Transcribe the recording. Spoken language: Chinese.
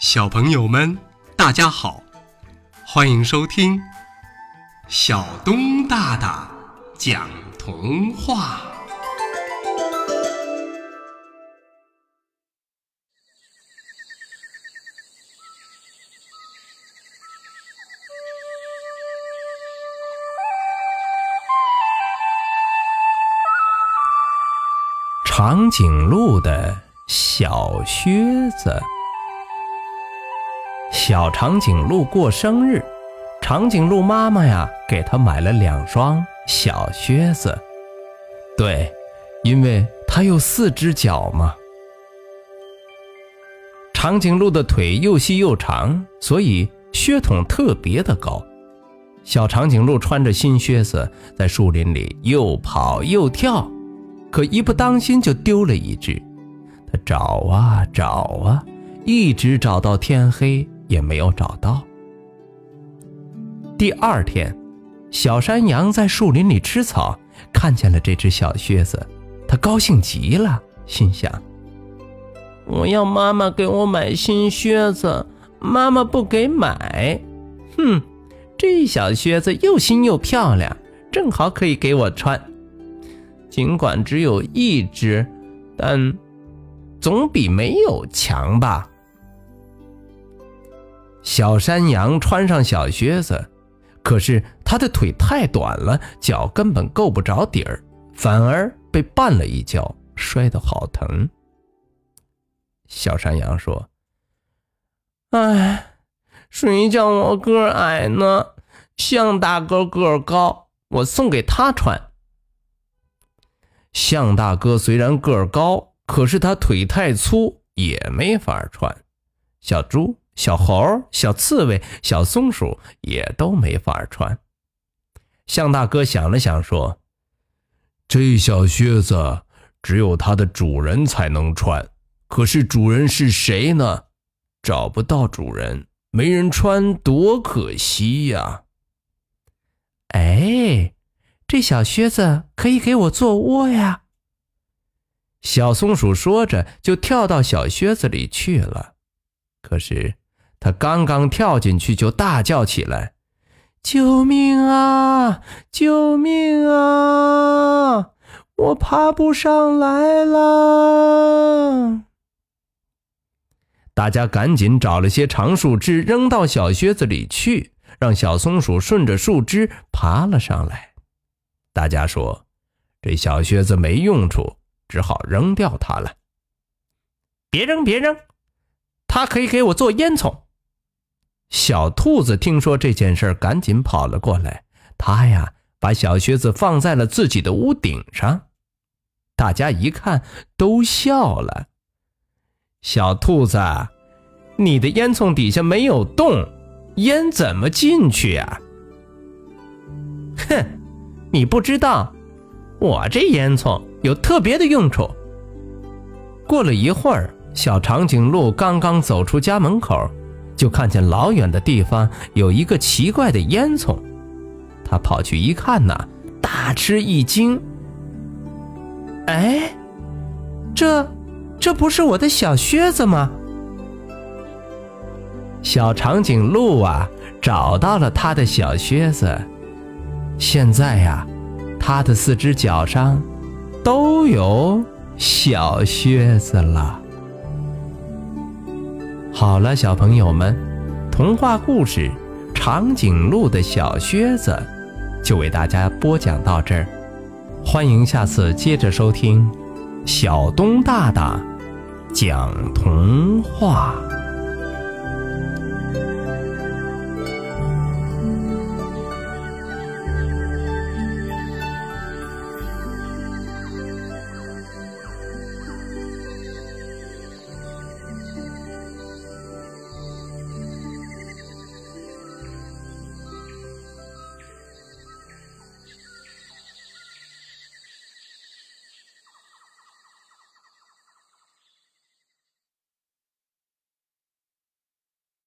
小朋友们，大家好，欢迎收听小东大大讲童话。长颈鹿的小靴子。小长颈鹿过生日，长颈鹿妈妈呀给它买了两双小靴子。对，因为它有四只脚嘛。长颈鹿的腿又细又长，所以靴筒特别的高。小长颈鹿穿着新靴子，在树林里又跑又跳。可一不当心就丢了一只，他找啊找啊，一直找到天黑也没有找到。第二天，小山羊在树林里吃草，看见了这只小靴子，他高兴极了，心想：“我要妈妈给我买新靴子，妈妈不给买，哼，这小靴子又新又漂亮，正好可以给我穿。”尽管只有一只，但总比没有强吧。小山羊穿上小靴子，可是它的腿太短了，脚根本够不着底儿，反而被绊了一跤，摔得好疼。小山羊说：“哎，谁叫我个矮呢？象大哥个高，我送给他穿。”象大哥虽然个高，可是他腿太粗，也没法穿。小猪、小猴、小刺猬、小松鼠也都没法穿。象大哥想了想，说：“这小靴子只有它的主人才能穿，可是主人是谁呢？找不到主人，没人穿，多可惜呀！”哎。这小靴子可以给我做窝呀！小松鼠说着，就跳到小靴子里去了。可是，他刚刚跳进去，就大叫起来：“救命啊！救命啊！我爬不上来了！”大家赶紧找了些长树枝，扔到小靴子里去，让小松鼠顺着树枝爬了上来。大家说：“这小靴子没用处，只好扔掉它了。”别扔，别扔，它可以给我做烟囱。小兔子听说这件事儿，赶紧跑了过来。它呀，把小靴子放在了自己的屋顶上。大家一看，都笑了。小兔子，你的烟囱底下没有洞，烟怎么进去呀？哼！你不知道，我这烟囱有特别的用处。过了一会儿，小长颈鹿刚刚走出家门口，就看见老远的地方有一个奇怪的烟囱。他跑去一看呐，大吃一惊。哎，这，这不是我的小靴子吗？小长颈鹿啊，找到了他的小靴子。现在呀，它的四只脚上都有小靴子了。好了，小朋友们，童话故事《长颈鹿的小靴子》就为大家播讲到这儿，欢迎下次接着收听小东大大讲童话。